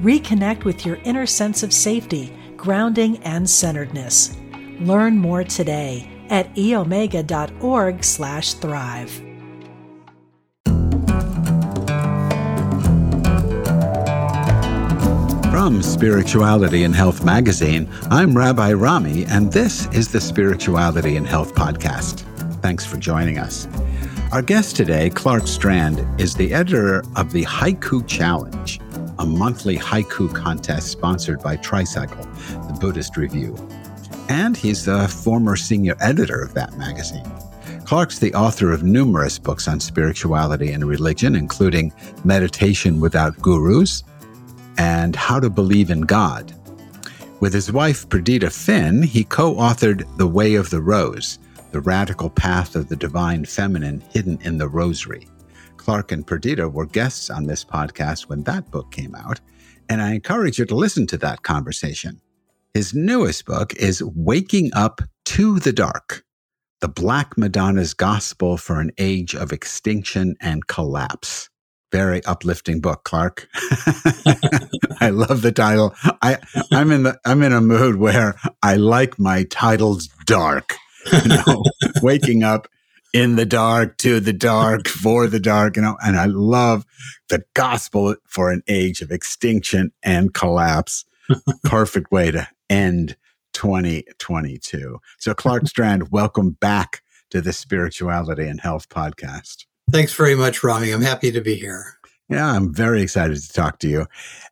Reconnect with your inner sense of safety, grounding, and centeredness. Learn more today at eomega.org slash thrive. From Spirituality and Health magazine, I'm Rabbi Rami, and this is the Spirituality and Health podcast. Thanks for joining us. Our guest today, Clark Strand, is the editor of the Haiku Challenge, a monthly haiku contest sponsored by Tricycle, the Buddhist Review. And he's the former senior editor of that magazine. Clark's the author of numerous books on spirituality and religion, including Meditation Without Gurus and How to Believe in God. With his wife, Perdita Finn, he co authored The Way of the Rose the Radical Path of the Divine Feminine Hidden in the Rosary. Clark and Perdita were guests on this podcast when that book came out, and I encourage you to listen to that conversation. His newest book is Waking Up to the Dark The Black Madonna's Gospel for an Age of Extinction and Collapse. Very uplifting book, Clark. I love the title. I, I'm in the I'm in a mood where I like my titles dark. you know, waking up in the dark, to the dark, for the dark, you know, and I love the gospel for an age of extinction and collapse. Perfect way to end 2022. So, Clark Strand, welcome back to the Spirituality and Health podcast. Thanks very much, Rami. I'm happy to be here. Yeah, I'm very excited to talk to you.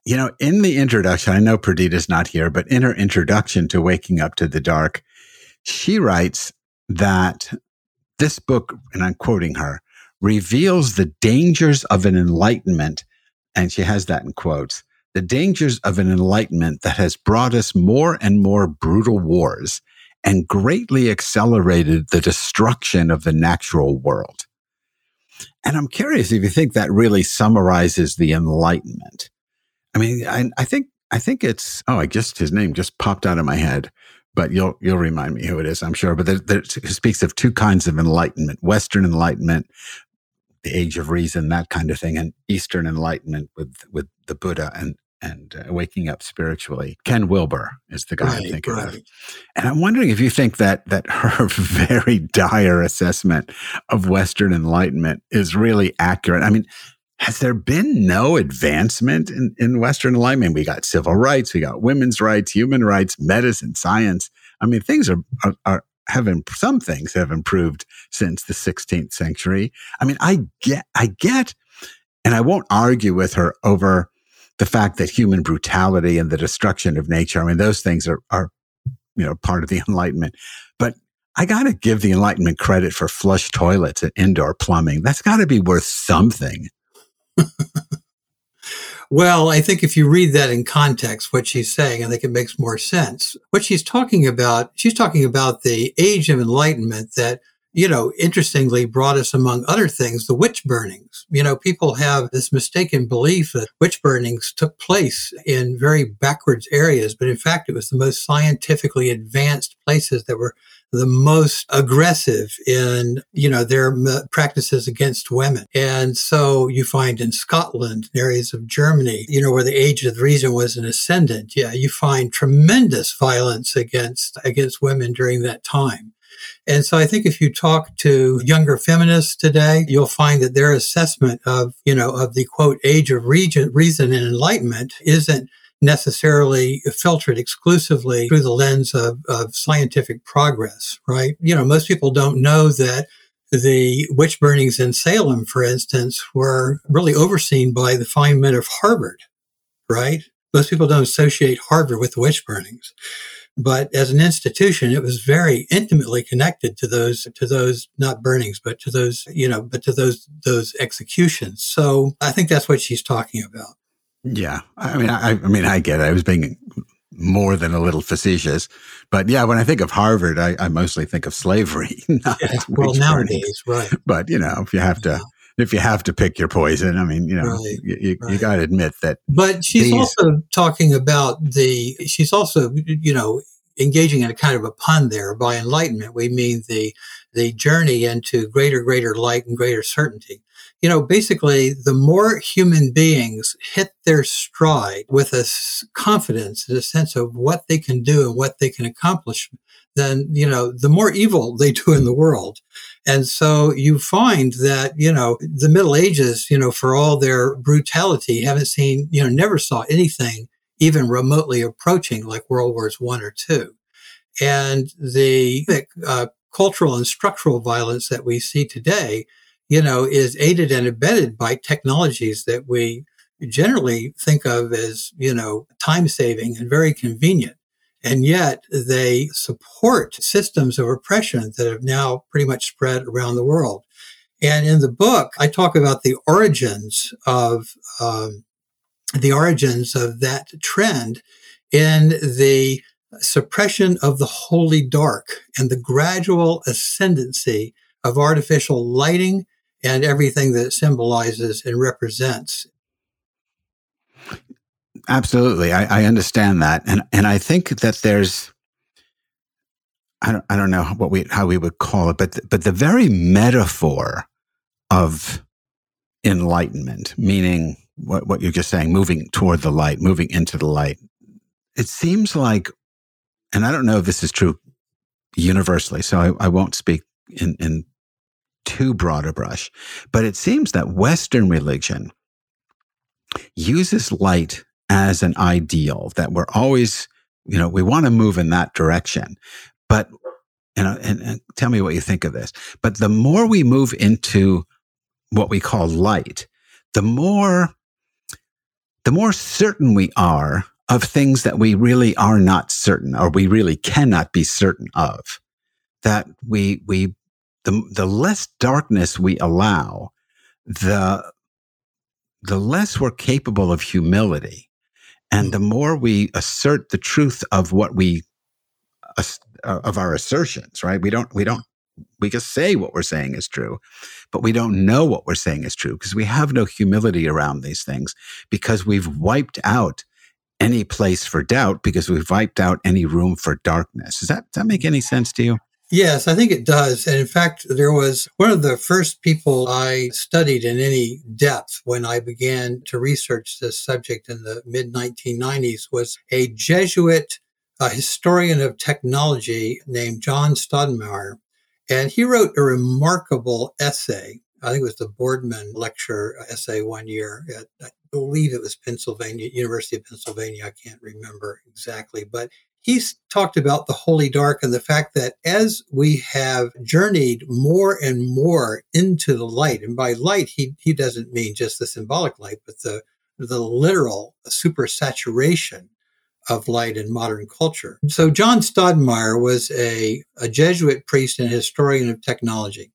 You know, in the introduction, I know Perdita's not here, but in her introduction to Waking Up to the Dark, she writes that this book, and I'm quoting her, reveals the dangers of an enlightenment, and she has that in quotes, the dangers of an enlightenment that has brought us more and more brutal wars and greatly accelerated the destruction of the natural world. And I'm curious if you think that really summarizes the Enlightenment. I mean, I, I think I think it's oh, I just his name just popped out of my head but you'll you'll remind me who it is, I'm sure. But there, there speaks of two kinds of enlightenment: Western enlightenment, the age of reason, that kind of thing, and Eastern enlightenment with with the Buddha and and uh, waking up spiritually. Ken Wilber is the guy right, I'm thinking right. of, and I'm wondering if you think that that her very dire assessment of Western enlightenment is really accurate. I mean, has there been no advancement in, in Western alignment? We got civil rights, we got women's rights, human rights, medicine, science. I mean, things are, are, are have imp- some things have improved since the 16th century. I mean, I get, I get, and I won't argue with her over the fact that human brutality and the destruction of nature. I mean, those things are, are, you know, part of the Enlightenment. But I got to give the Enlightenment credit for flush toilets and indoor plumbing. That's got to be worth something. Well, I think if you read that in context, what she's saying, I think it makes more sense. What she's talking about, she's talking about the age of enlightenment that you know, interestingly brought us, among other things, the witch burnings. You know, people have this mistaken belief that witch burnings took place in very backwards areas, but in fact, it was the most scientifically advanced places that were the most aggressive in, you know, their practices against women. And so you find in Scotland, areas of Germany, you know, where the age of reason was an ascendant. Yeah, you find tremendous violence against, against women during that time. And so I think if you talk to younger feminists today, you'll find that their assessment of, you know, of the quote, age of reason and enlightenment isn't necessarily filtered exclusively through the lens of, of scientific progress, right? You know, most people don't know that the witch burnings in Salem, for instance, were really overseen by the fine men of Harvard, right? Most people don't associate Harvard with the witch burnings. But as an institution, it was very intimately connected to those, to those, not burnings, but to those, you know, but to those, those executions. So I think that's what she's talking about. Yeah, I mean, I, I mean, I get it. I was being more than a little facetious, but yeah, when I think of Harvard, I, I mostly think of slavery. yeah, well, nowadays, right? But you know, if you have to. If you have to pick your poison, I mean, you know, right, you, you, right. you got to admit that. But she's these, also talking about the. She's also, you know, engaging in a kind of a pun there. By enlightenment, we mean the the journey into greater, greater light and greater certainty you know, basically, the more human beings hit their stride with a confidence and a sense of what they can do and what they can accomplish, then, you know, the more evil they do in the world. And so you find that, you know, the Middle Ages, you know, for all their brutality, haven't seen, you know, never saw anything even remotely approaching like World Wars One or two. And the uh, cultural and structural violence that we see today you know, is aided and abetted by technologies that we generally think of as, you know, time saving and very convenient. And yet they support systems of oppression that have now pretty much spread around the world. And in the book, I talk about the origins of um, the origins of that trend in the suppression of the holy dark and the gradual ascendancy of artificial lighting and everything that it symbolizes and represents. Absolutely. I, I understand that. And and I think that there's I don't I don't know what we how we would call it, but but the very metaphor of enlightenment, meaning what, what you're just saying, moving toward the light, moving into the light. It seems like, and I don't know if this is true universally, so I, I won't speak in, in too broad a brush, but it seems that Western religion uses light as an ideal that we're always, you know, we want to move in that direction. But, you know, and, and tell me what you think of this. But the more we move into what we call light, the more, the more certain we are of things that we really are not certain or we really cannot be certain of that we we the, the less darkness we allow, the, the less we're capable of humility. And the more we assert the truth of what we, uh, of our assertions, right? We don't, we don't, we just say what we're saying is true, but we don't know what we're saying is true because we have no humility around these things because we've wiped out any place for doubt because we've wiped out any room for darkness. Does that, does that make any sense to you? Yes, I think it does. And in fact, there was one of the first people I studied in any depth when I began to research this subject in the mid 1990s was a Jesuit a historian of technology named John Staudenmaier. And he wrote a remarkable essay. I think it was the Boardman lecture essay one year at, I believe it was Pennsylvania, University of Pennsylvania. I can't remember exactly, but he's talked about the holy dark and the fact that as we have journeyed more and more into the light, and by light, he, he doesn't mean just the symbolic light, but the, the literal supersaturation of light in modern culture. So John Staudenmaier was a, a Jesuit priest and historian of technology.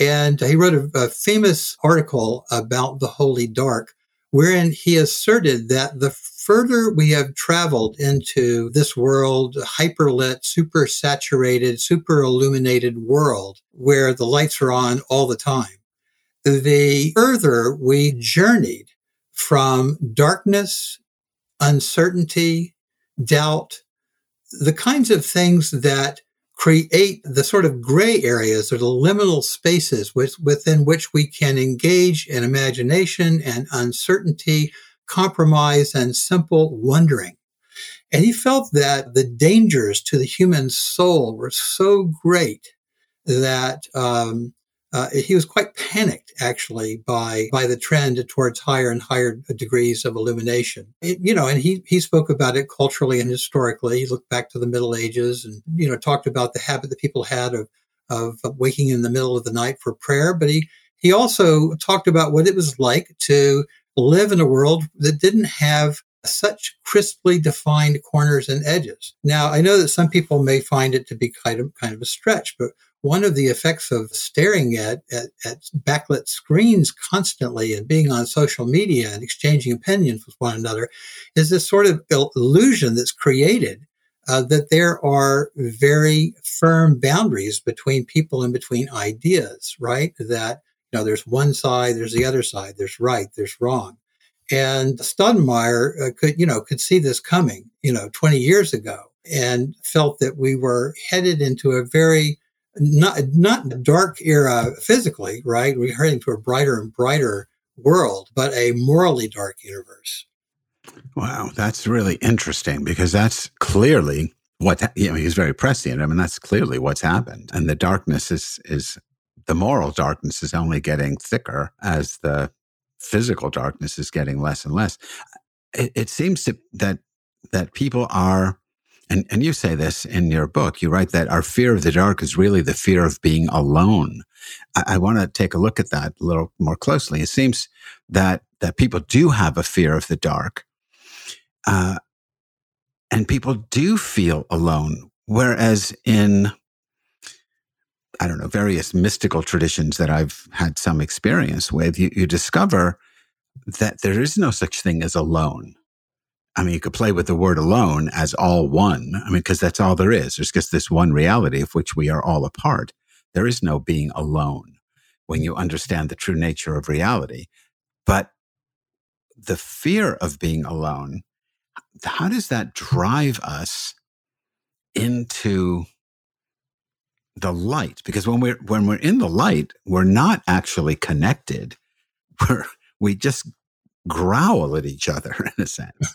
And he wrote a, a famous article about the holy dark wherein he asserted that the further we have traveled into this world, hyperlit, super saturated, super illuminated world where the lights are on all the time, the further we journeyed from darkness, uncertainty, doubt, the kinds of things that create the sort of gray areas or the liminal spaces with, within which we can engage in imagination and uncertainty, compromise, and simple wondering. And he felt that the dangers to the human soul were so great that um, uh, he was quite panicked actually by by the trend towards higher and higher degrees of illumination. It, you know, and he he spoke about it culturally and historically. He looked back to the Middle Ages and you know talked about the habit that people had of of waking in the middle of the night for prayer. But he he also talked about what it was like to live in a world that didn't have such crisply defined corners and edges. Now, I know that some people may find it to be kind of kind of a stretch, but one of the effects of staring at, at, at, backlit screens constantly and being on social media and exchanging opinions with one another is this sort of illusion that's created uh, that there are very firm boundaries between people and between ideas, right? That, you know, there's one side, there's the other side, there's right, there's wrong. And Staudenmaier uh, could, you know, could see this coming, you know, 20 years ago and felt that we were headed into a very not not dark era physically, right? We're heading to a brighter and brighter world, but a morally dark universe. Wow, that's really interesting because that's clearly what you know. He's very prescient. I mean, that's clearly what's happened, and the darkness is is the moral darkness is only getting thicker as the physical darkness is getting less and less. It, it seems to, that that people are and, and you say this in your book. You write that our fear of the dark is really the fear of being alone. I, I want to take a look at that a little more closely. It seems that that people do have a fear of the dark, uh, and people do feel alone. Whereas in I don't know various mystical traditions that I've had some experience with, you, you discover that there is no such thing as alone I mean, you could play with the word alone as all one. I mean, because that's all there is. There's just this one reality of which we are all a part. There is no being alone when you understand the true nature of reality. But the fear of being alone, how does that drive us into the light? Because when we're when we're in the light, we're not actually connected. We're we just growl at each other in a sense.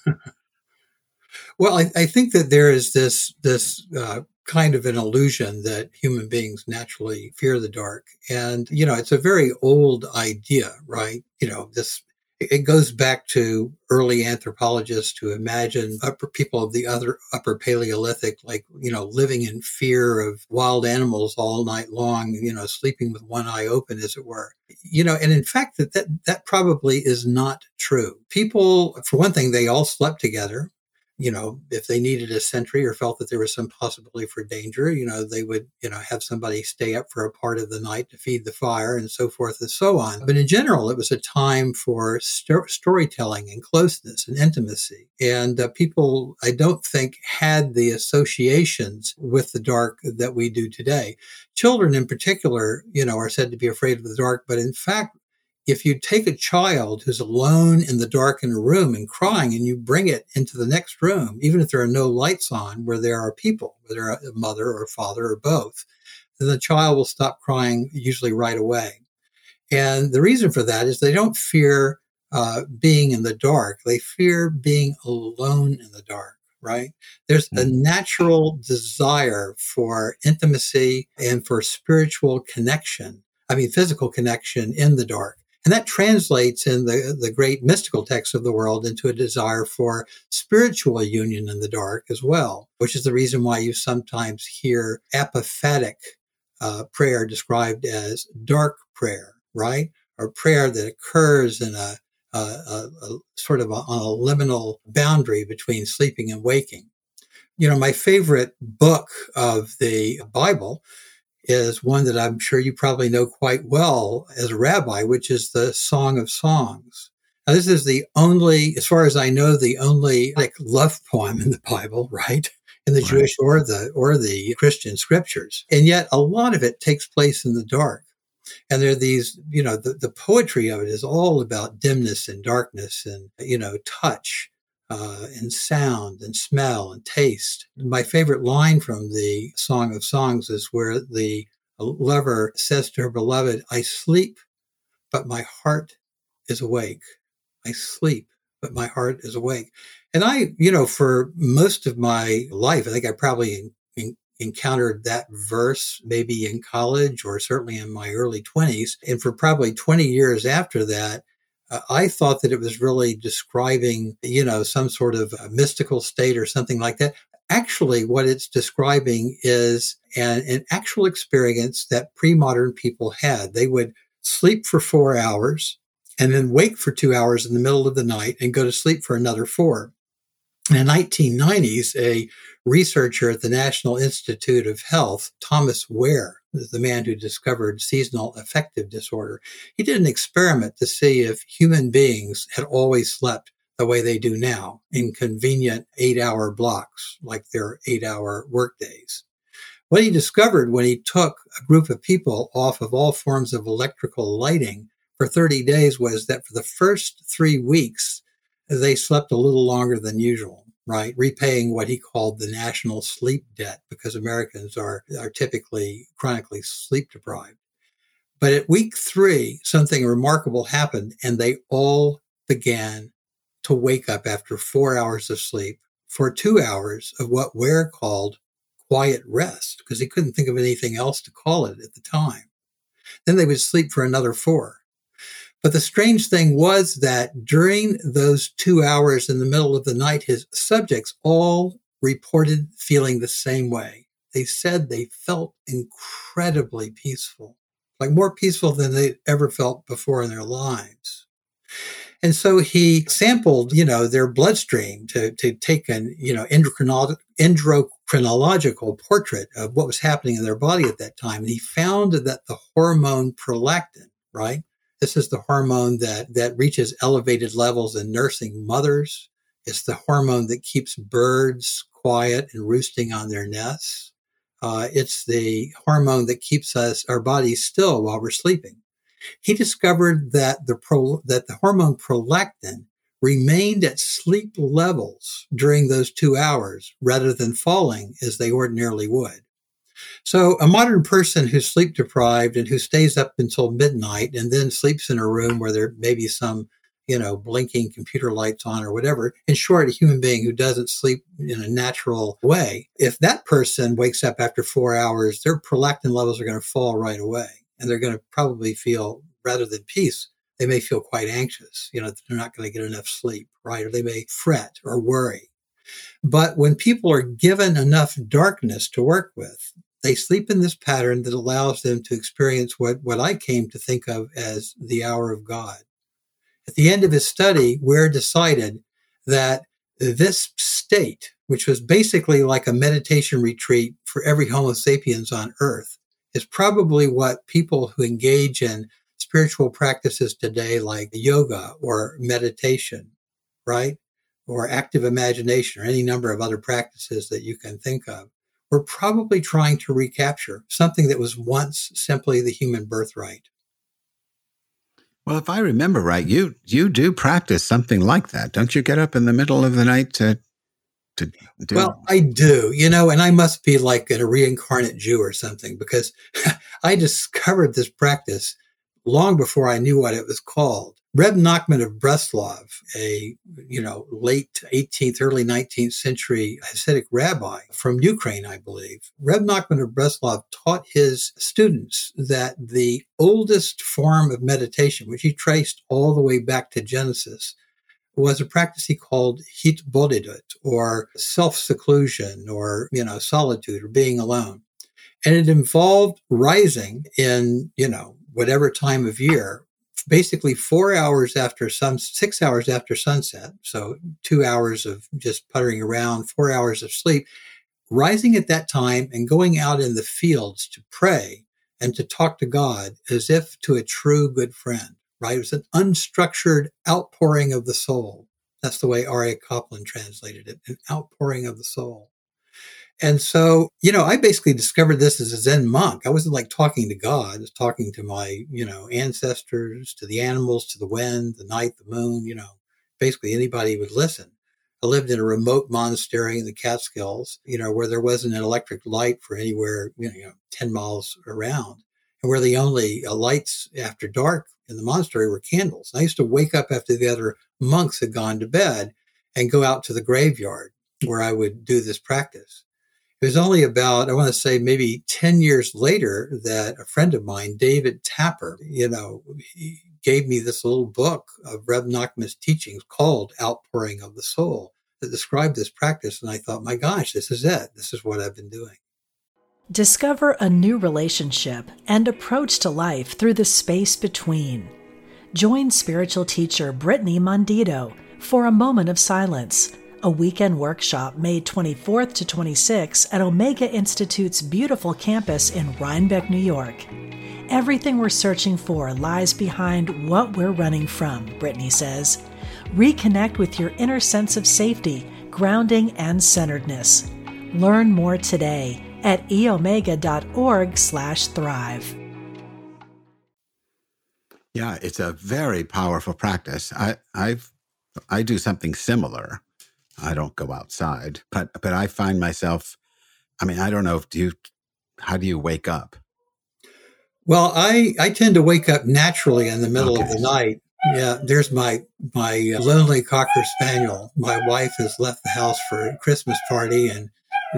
well, I, I, think that there is this this uh, kind of an illusion that human beings naturally fear the dark, and you know, it's a very old idea, right? You know, this it goes back to early anthropologists who imagine upper people of the other upper Paleolithic, like, you know, living in fear of wild animals all night long, you know, sleeping with one eye open, as it were. You know, and in fact, that, that, that probably is not true. People, for one thing, they all slept together you know, if they needed a sentry or felt that there was some possibility for danger, you know, they would, you know, have somebody stay up for a part of the night to feed the fire and so forth and so on. But in general, it was a time for st- storytelling and closeness and intimacy. And uh, people, I don't think, had the associations with the dark that we do today. Children in particular, you know, are said to be afraid of the dark, but in fact, if you take a child who's alone in the dark in a room and crying and you bring it into the next room, even if there are no lights on where there are people, whether a mother or a father or both, then the child will stop crying usually right away. And the reason for that is they don't fear uh, being in the dark. They fear being alone in the dark, right? There's a mm-hmm. natural desire for intimacy and for spiritual connection. I mean, physical connection in the dark. And that translates in the, the great mystical texts of the world into a desire for spiritual union in the dark as well, which is the reason why you sometimes hear apophatic uh, prayer described as dark prayer, right? Or prayer that occurs in a, a, a, a sort of on a liminal boundary between sleeping and waking. You know, my favorite book of the Bible is one that I'm sure you probably know quite well as a rabbi, which is the Song of Songs. Now, this is the only, as far as I know, the only like love poem in the Bible, right? In the right. Jewish or the or the Christian scriptures, and yet a lot of it takes place in the dark. And there are these, you know, the, the poetry of it is all about dimness and darkness and, you know, touch uh, and sound and smell and taste. My favorite line from the Song of Songs is where the lover says to her beloved, I sleep, but my heart is awake. I sleep, but my heart is awake. And I, you know, for most of my life, I think I probably encountered that verse maybe in college or certainly in my early 20s. And for probably 20 years after that, I thought that it was really describing, you know, some sort of mystical state or something like that. Actually, what it's describing is an, an actual experience that pre modern people had. They would sleep for four hours and then wake for two hours in the middle of the night and go to sleep for another four. In the 1990s, a researcher at the National Institute of Health, Thomas Wehr, the man who discovered seasonal affective disorder. He did an experiment to see if human beings had always slept the way they do now in convenient eight hour blocks, like their eight hour workdays. What he discovered when he took a group of people off of all forms of electrical lighting for 30 days was that for the first three weeks, they slept a little longer than usual, right? Repaying what he called the national sleep debt because Americans are, are typically chronically sleep deprived. But at week three, something remarkable happened and they all began to wake up after four hours of sleep for two hours of what Wehr called quiet rest because he couldn't think of anything else to call it at the time. Then they would sleep for another four. But the strange thing was that during those two hours in the middle of the night, his subjects all reported feeling the same way. They said they felt incredibly peaceful, like more peaceful than they ever felt before in their lives. And so he sampled, you know, their bloodstream to, to take an, you know, endocrinological portrait of what was happening in their body at that time. And he found that the hormone prolactin, right? This is the hormone that, that reaches elevated levels in nursing mothers. It's the hormone that keeps birds quiet and roosting on their nests. Uh, it's the hormone that keeps us, our bodies still while we're sleeping. He discovered that the pro, that the hormone prolactin remained at sleep levels during those two hours rather than falling as they ordinarily would. So a modern person who's sleep deprived and who stays up until midnight and then sleeps in a room where there may be some, you know, blinking computer lights on or whatever. In short, a human being who doesn't sleep in a natural way. If that person wakes up after four hours, their prolactin levels are going to fall right away and they're going to probably feel rather than peace. They may feel quite anxious, you know, they're not going to get enough sleep, right? Or they may fret or worry. But when people are given enough darkness to work with, they sleep in this pattern that allows them to experience what, what I came to think of as the hour of God. At the end of his study, Wehr decided that this state, which was basically like a meditation retreat for every Homo sapiens on earth, is probably what people who engage in spiritual practices today, like yoga or meditation, right? Or active imagination or any number of other practices that you can think of, we're probably trying to recapture something that was once simply the human birthright. Well, if I remember right, you you do practice something like that, don't you? Get up in the middle of the night to to do. Well, I do, you know, and I must be like a reincarnate Jew or something because I discovered this practice long before I knew what it was called. Reb Nachman of Breslov, a you know late 18th, early 19th century Hasidic rabbi from Ukraine, I believe, Reb Nachman of Breslov taught his students that the oldest form of meditation, which he traced all the way back to Genesis, was a practice he called hitbodedut, or self-seclusion, or you know solitude, or being alone, and it involved rising in you know whatever time of year basically four hours after sun, six hours after sunset. So two hours of just puttering around, four hours of sleep, rising at that time and going out in the fields to pray and to talk to God as if to a true good friend, right? It was an unstructured outpouring of the soul. That's the way Aryeh Kaplan translated it, an outpouring of the soul. And so, you know, I basically discovered this as a Zen monk. I wasn't like talking to God. I was talking to my, you know, ancestors, to the animals, to the wind, the night, the moon, you know, basically anybody would listen. I lived in a remote monastery in the Catskills, you know, where there wasn't an electric light for anywhere, you know, 10 miles around and where the only uh, lights after dark in the monastery were candles. I used to wake up after the other monks had gone to bed and go out to the graveyard where I would do this practice. It was only about, I want to say maybe 10 years later that a friend of mine, David Tapper, you know, he gave me this little book of Reb Nachman's teachings called Outpouring of the Soul that described this practice. And I thought, my gosh, this is it. This is what I've been doing. Discover a new relationship and approach to life through the space between. Join spiritual teacher Brittany Mondito for a moment of silence a weekend workshop May 24th to 26 at Omega Institute's beautiful campus in Rhinebeck, New York. Everything we're searching for lies behind what we're running from, Brittany says. Reconnect with your inner sense of safety, grounding, and centeredness. Learn more today at eomega.org slash thrive. Yeah, it's a very powerful practice. I I've I do something similar. I don't go outside, but but I find myself I mean, I don't know if do you how do you wake up? Well, I I tend to wake up naturally in the middle okay. of the night. Yeah, there's my my lonely cocker spaniel. My wife has left the house for a Christmas party and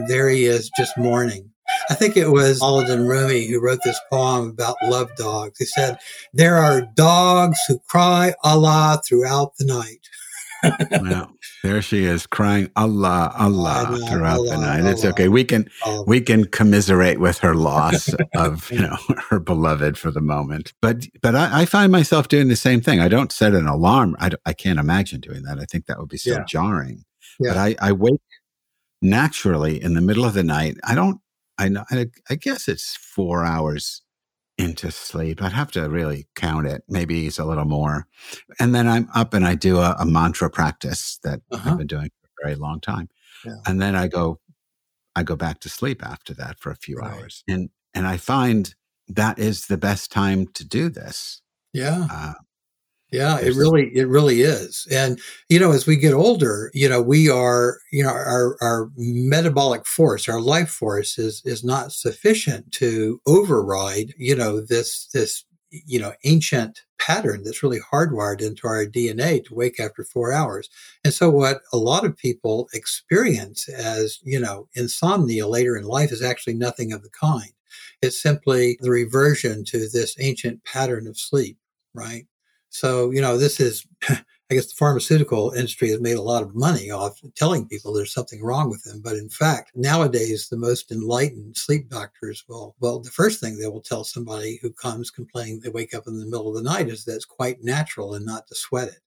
there he is just mourning. I think it was Aladdin Rumi who wrote this poem about love dogs. He said, There are dogs who cry Allah throughout the night. well, there she is crying Allah, Allah throughout Allah, the night. Allah, it's okay. We can we can commiserate with her loss of you know her beloved for the moment. But but I, I, find myself doing the same thing. I don't set an alarm. I, I can't imagine doing that. I think that would be so yeah. jarring. Yeah. But I, I wake naturally in the middle of the night. I don't, I know, I, I guess it's four hours into sleep. I'd have to really count it. Maybe it's a little more. And then I'm up and I do a, a mantra practice that uh-huh. I've been doing for a very long time. Yeah. And then I go, I go back to sleep after that for a few right. hours. And, and I find that is the best time to do this. Yeah. Uh, yeah, it really, it really is. And, you know, as we get older, you know, we are, you know, our, our metabolic force, our life force is, is not sufficient to override, you know, this, this, you know, ancient pattern that's really hardwired into our DNA to wake after four hours. And so what a lot of people experience as, you know, insomnia later in life is actually nothing of the kind. It's simply the reversion to this ancient pattern of sleep, right? So, you know, this is, I guess the pharmaceutical industry has made a lot of money off telling people there's something wrong with them. But in fact, nowadays, the most enlightened sleep doctors will, well, the first thing they will tell somebody who comes complaining they wake up in the middle of the night is that it's quite natural and not to sweat it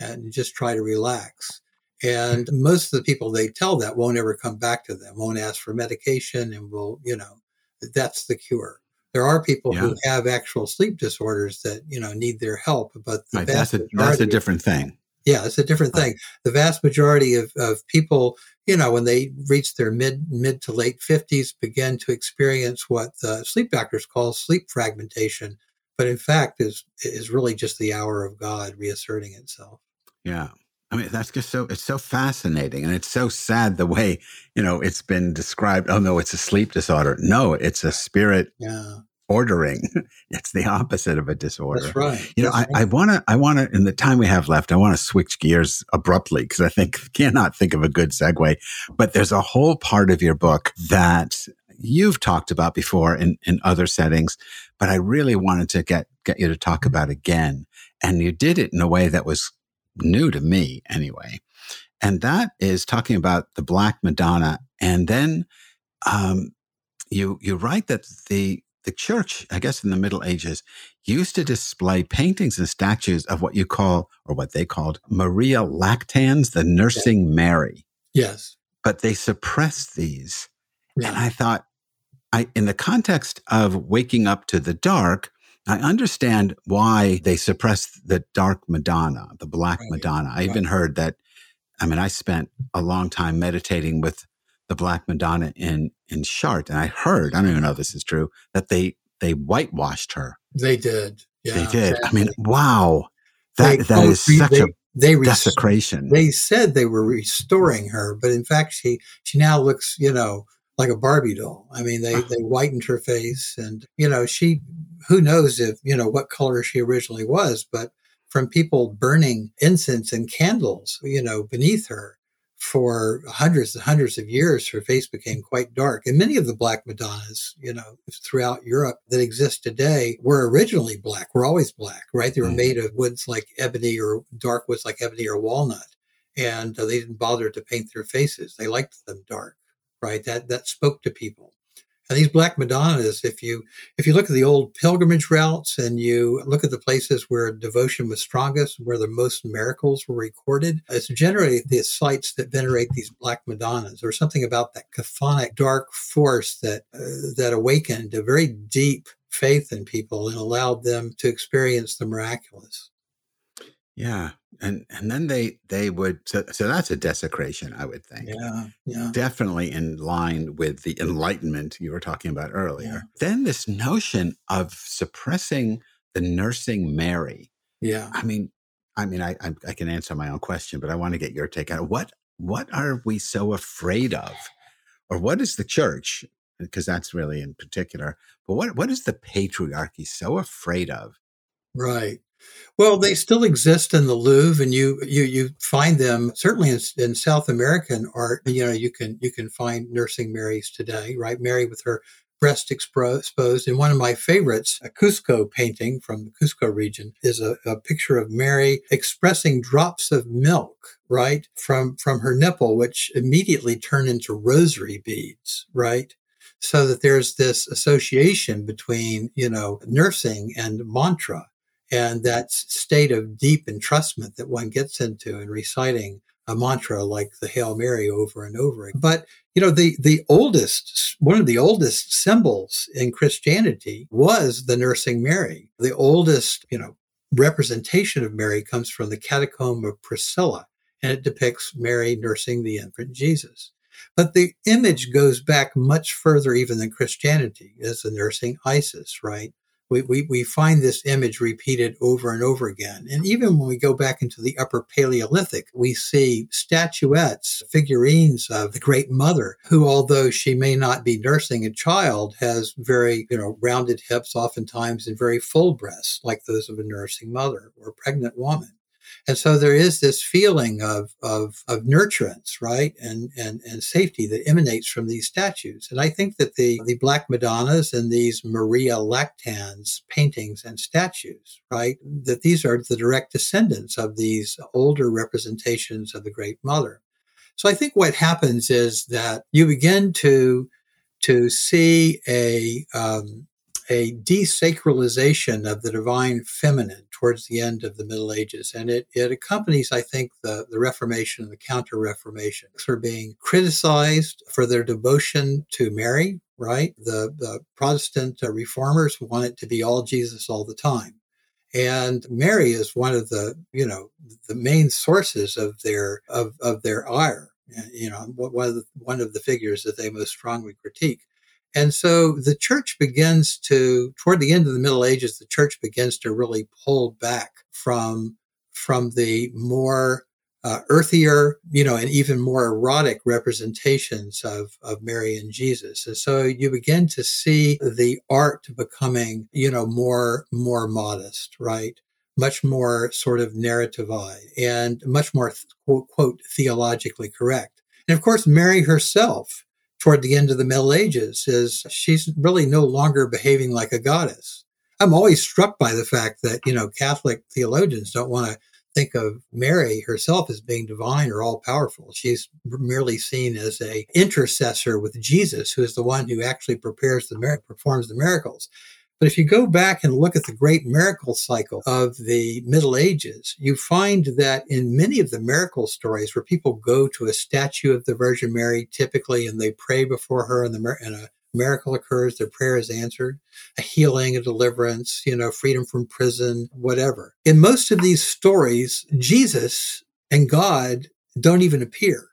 and just try to relax. And most of the people they tell that won't ever come back to them, won't ask for medication and will, you know, that's the cure. There are people yeah. who have actual sleep disorders that you know need their help, but right, that's a that's a different thing. Yeah, it's a different thing. The vast majority of, of people, you know, when they reach their mid mid to late fifties, begin to experience what the sleep doctors call sleep fragmentation, but in fact is is really just the hour of God reasserting itself. Yeah. I mean, that's just so, it's so fascinating. And it's so sad the way, you know, it's been described. Oh, no, it's a sleep disorder. No, it's a spirit yeah. ordering. it's the opposite of a disorder. That's right. You know, right. I want to, I want to, in the time we have left, I want to switch gears abruptly because I think, cannot think of a good segue. But there's a whole part of your book that you've talked about before in, in other settings, but I really wanted to get, get you to talk mm-hmm. about again. And you did it in a way that was new to me anyway. And that is talking about the Black Madonna. And then um, you you write that the the church, I guess in the Middle Ages, used to display paintings and statues of what you call, or what they called, Maria Lactans, the nursing yeah. Mary. Yes. But they suppressed these. Yeah. And I thought, I, in the context of waking up to the dark, I understand why they suppressed the dark Madonna, the black right. Madonna. I right. even heard that. I mean, I spent a long time meditating with the black Madonna in in Chartres, and I heard, I don't even know if this is true, that they they whitewashed her. They did. Yeah, they did. Exactly. I mean, wow, that they, that oh, is such they, a they desecration. They said they were restoring her, but in fact, she she now looks, you know, like a Barbie doll. I mean, they they whitened her face, and you know, she who knows if, you know, what color she originally was, but from people burning incense and candles, you know, beneath her for hundreds and hundreds of years, her face became quite dark. And many of the Black Madonnas, you know, throughout Europe that exist today were originally black, were always black, right? They were mm. made of woods like ebony or dark woods like ebony or walnut. And uh, they didn't bother to paint their faces. They liked them dark, right? That, that spoke to people. And these Black Madonnas, if you if you look at the old pilgrimage routes and you look at the places where devotion was strongest, where the most miracles were recorded, it's generally the sites that venerate these Black Madonnas. or something about that chthonic dark force that uh, that awakened a very deep faith in people and allowed them to experience the miraculous. Yeah, and and then they they would so, so that's a desecration, I would think. Yeah, yeah, definitely in line with the enlightenment you were talking about earlier. Yeah. Then this notion of suppressing the nursing Mary. Yeah, I mean, I mean, I I, I can answer my own question, but I want to get your take on it. What what are we so afraid of, or what is the church? Because that's really in particular. But what what is the patriarchy so afraid of? Right. Well, they still exist in the Louvre, and you you you find them certainly in, in, South American art. You know, you can you can find nursing Marys today, right? Mary with her breast exposed. And one of my favorites, a Cusco painting from the Cusco region, is a, a picture of Mary expressing drops of milk, right, from from her nipple, which immediately turn into rosary beads, right? So that there's this association between you know nursing and mantra and that state of deep entrustment that one gets into in reciting a mantra like the Hail Mary over and over. Again. But you know, the the oldest one of the oldest symbols in Christianity was the nursing Mary. The oldest, you know, representation of Mary comes from the Catacomb of Priscilla, and it depicts Mary nursing the infant Jesus. But the image goes back much further even than Christianity, as the nursing Isis, right? We, we, we find this image repeated over and over again. And even when we go back into the upper Paleolithic, we see statuettes, figurines of the Great Mother, who, although she may not be nursing a child, has very, you know, rounded hips oftentimes and very full breasts, like those of a nursing mother or pregnant woman. And so there is this feeling of, of, of nurturance, right? And, and, and safety that emanates from these statues. And I think that the, the Black Madonnas and these Maria Lactans paintings and statues, right? That these are the direct descendants of these older representations of the Great Mother. So I think what happens is that you begin to, to see a, um, a desacralization of the divine feminine towards the end of the Middle Ages. And it, it accompanies, I think, the, the Reformation and the Counter Reformation. They're being criticized for their devotion to Mary, right? The, the Protestant reformers want it to be all Jesus all the time. And Mary is one of the, you know, the main sources of their, of, of their ire. You know, one of the, one of the figures that they most strongly critique. And so the church begins to, toward the end of the Middle Ages, the church begins to really pull back from, from the more uh, earthier, you know, and even more erotic representations of, of Mary and Jesus. And so you begin to see the art becoming, you know, more, more modest, right? Much more sort of narrativized and much more, quote, quote, theologically correct. And of course, Mary herself toward the end of the Middle Ages is she's really no longer behaving like a goddess. I'm always struck by the fact that, you know, Catholic theologians don't want to think of Mary herself as being divine or all powerful. She's merely seen as a intercessor with Jesus, who is the one who actually prepares the performs the miracles. But if you go back and look at the great miracle cycle of the Middle Ages, you find that in many of the miracle stories where people go to a statue of the Virgin Mary typically and they pray before her and, the, and a miracle occurs, their prayer is answered, a healing, a deliverance, you know, freedom from prison, whatever. In most of these stories, Jesus and God don't even appear.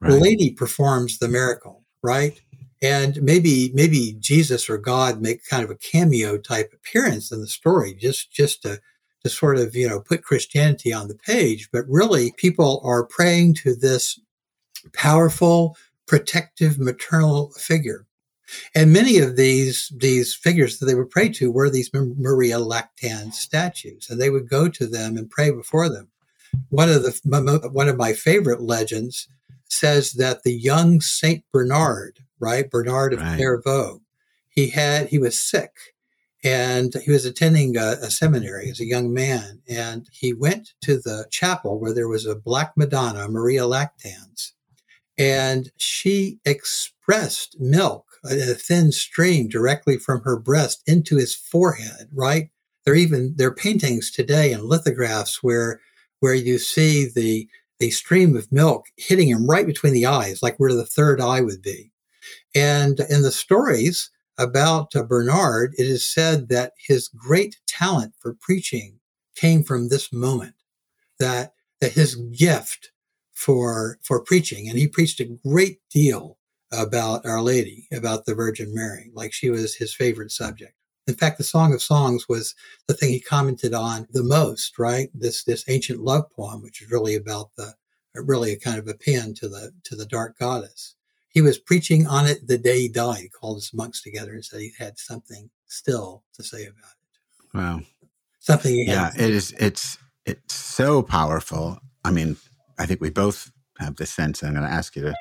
Right. The lady performs the miracle, right? And maybe maybe Jesus or God make kind of a cameo type appearance in the story, just just to to sort of you know put Christianity on the page. But really, people are praying to this powerful, protective, maternal figure. And many of these these figures that they would pray to were these Maria Lactan statues, and they would go to them and pray before them. One of the one of my favorite legends says that the young Saint Bernard right? Bernard of right. Clairvaux. He had he was sick, and he was attending a, a, seminary as a young man, and he went to the chapel where there was a Black Madonna, Maria Lactans, and she expressed milk a, thin stream directly from her breast into his forehead, right? There even there are paintings today and lithographs where where you see the the stream of milk hitting him right between the eyes, like where the third eye would be. And in the stories about uh, Bernard, it is said that his great talent for preaching came from this moment, that, that his gift for, for preaching, and he preached a great deal about Our Lady, about the Virgin Mary, like she was his favorite subject. In fact, the Song of Songs was the thing he commented on the most, right? This this ancient love poem, which is really about the really a kind of a paean to the to the dark goddess. He was preaching on it the day he died. He called his monks together and said he had something still to say about it. Wow. Something Yeah, it is it's it's so powerful. I mean, I think we both have this sense. I'm going to ask you to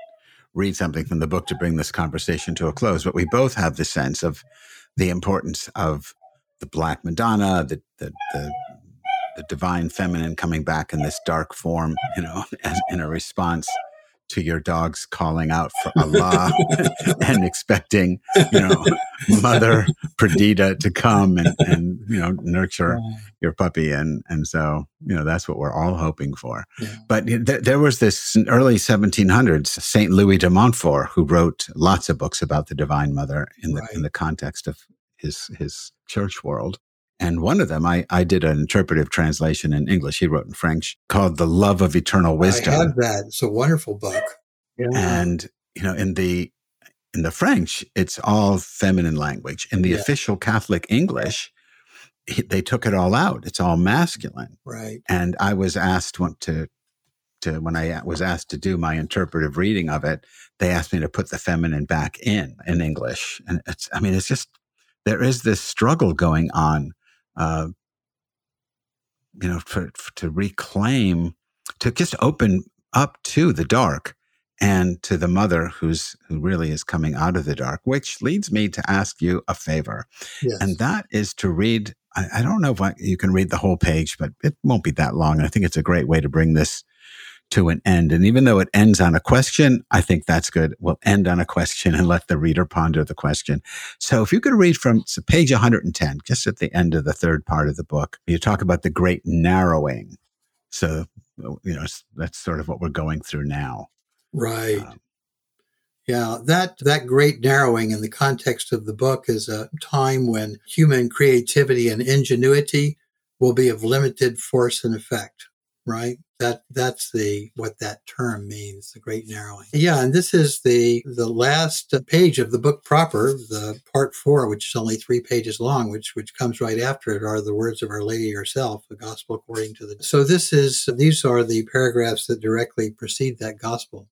read something from the book to bring this conversation to a close, but we both have the sense of the importance of the Black Madonna, the, the, the, the divine feminine coming back in this dark form, you know, as, in a response to your dogs calling out for Allah and expecting, you know, Mother Perdita to come and, and you know nurture your puppy, and and so you know that's what we're all hoping for. Yeah. But th- there was this early 1700s Saint Louis de Montfort who wrote lots of books about the Divine Mother in the right. in the context of his his church world. And one of them, I, I did an interpretive translation in English. He wrote in French called The Love of Eternal Wisdom. I have that. It's a wonderful book. Yeah. And, you know, in the in the French, it's all feminine language. In the yeah. official Catholic English, they took it all out. It's all masculine. Right. And I was asked to to when I was asked to do my interpretive reading of it, they asked me to put the feminine back in in English. And it's I mean, it's just there is this struggle going on uh, you know, for, for, to reclaim, to just open up to the dark and to the mother who's who really is coming out of the dark, which leads me to ask you a favor, yes. and that is to read. I, I don't know if I, you can read the whole page, but it won't be that long. I think it's a great way to bring this to an end. And even though it ends on a question, I think that's good. We'll end on a question and let the reader ponder the question. So if you could read from page 110, just at the end of the third part of the book, you talk about the great narrowing. So, you know, that's sort of what we're going through now. Right. Um, yeah, that that great narrowing in the context of the book is a time when human creativity and ingenuity will be of limited force and effect right? That that's the what that term means, the great narrowing. Yeah, and this is the the last page of the book proper, the part four, which is only three pages long, which which comes right after it are the words of Our Lady herself, the gospel according to the. So this is these are the paragraphs that directly precede that gospel.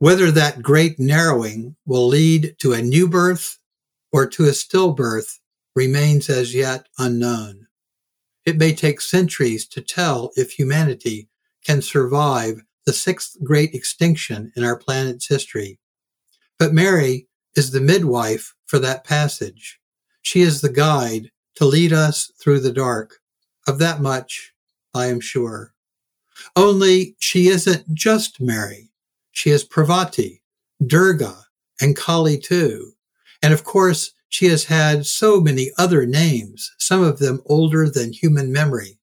Whether that great narrowing will lead to a new birth or to a stillbirth remains as yet unknown. It may take centuries to tell if humanity can survive the sixth great extinction in our planet's history. But Mary is the midwife for that passage. She is the guide to lead us through the dark. Of that much, I am sure. Only she isn't just Mary. She is Parvati, Durga, and Kali too. And of course, she has had so many other names, some of them older than human memory.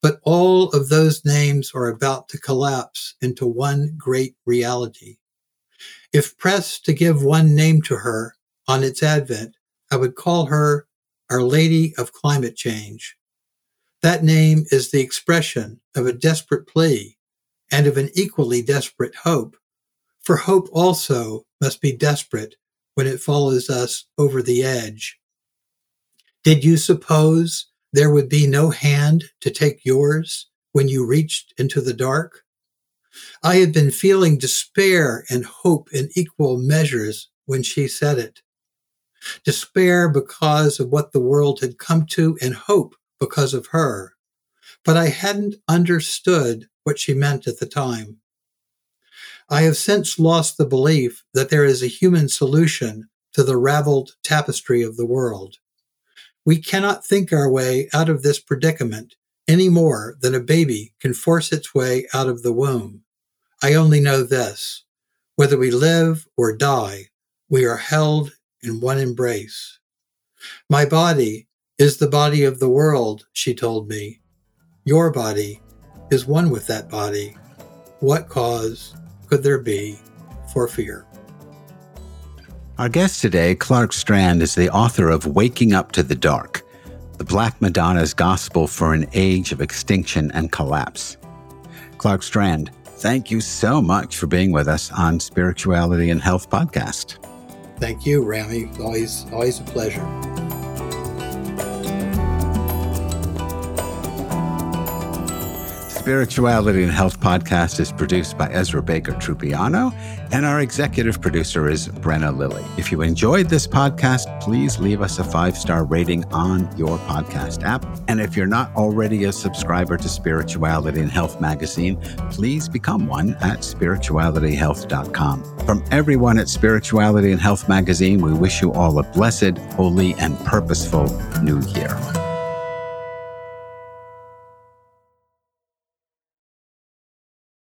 But all of those names are about to collapse into one great reality. If pressed to give one name to her on its advent, I would call her Our Lady of Climate Change. That name is the expression of a desperate plea and of an equally desperate hope. For hope also must be desperate when it follows us over the edge. Did you suppose there would be no hand to take yours when you reached into the dark? I had been feeling despair and hope in equal measures when she said it. Despair because of what the world had come to and hope because of her. But I hadn't understood what she meant at the time. I have since lost the belief that there is a human solution to the raveled tapestry of the world. We cannot think our way out of this predicament any more than a baby can force its way out of the womb. I only know this. Whether we live or die, we are held in one embrace. My body is the body of the world, she told me. Your body is one with that body. What cause could there be for fear? Our guest today, Clark Strand, is the author of Waking Up to the Dark The Black Madonna's Gospel for an Age of Extinction and Collapse. Clark Strand, thank you so much for being with us on Spirituality and Health Podcast. Thank you, Rami. Always, always a pleasure. Spirituality and Health podcast is produced by Ezra Baker Trupiano, and our executive producer is Brenna Lilly. If you enjoyed this podcast, please leave us a five star rating on your podcast app. And if you're not already a subscriber to Spirituality and Health magazine, please become one at spiritualityhealth.com. From everyone at Spirituality and Health magazine, we wish you all a blessed, holy, and purposeful new year.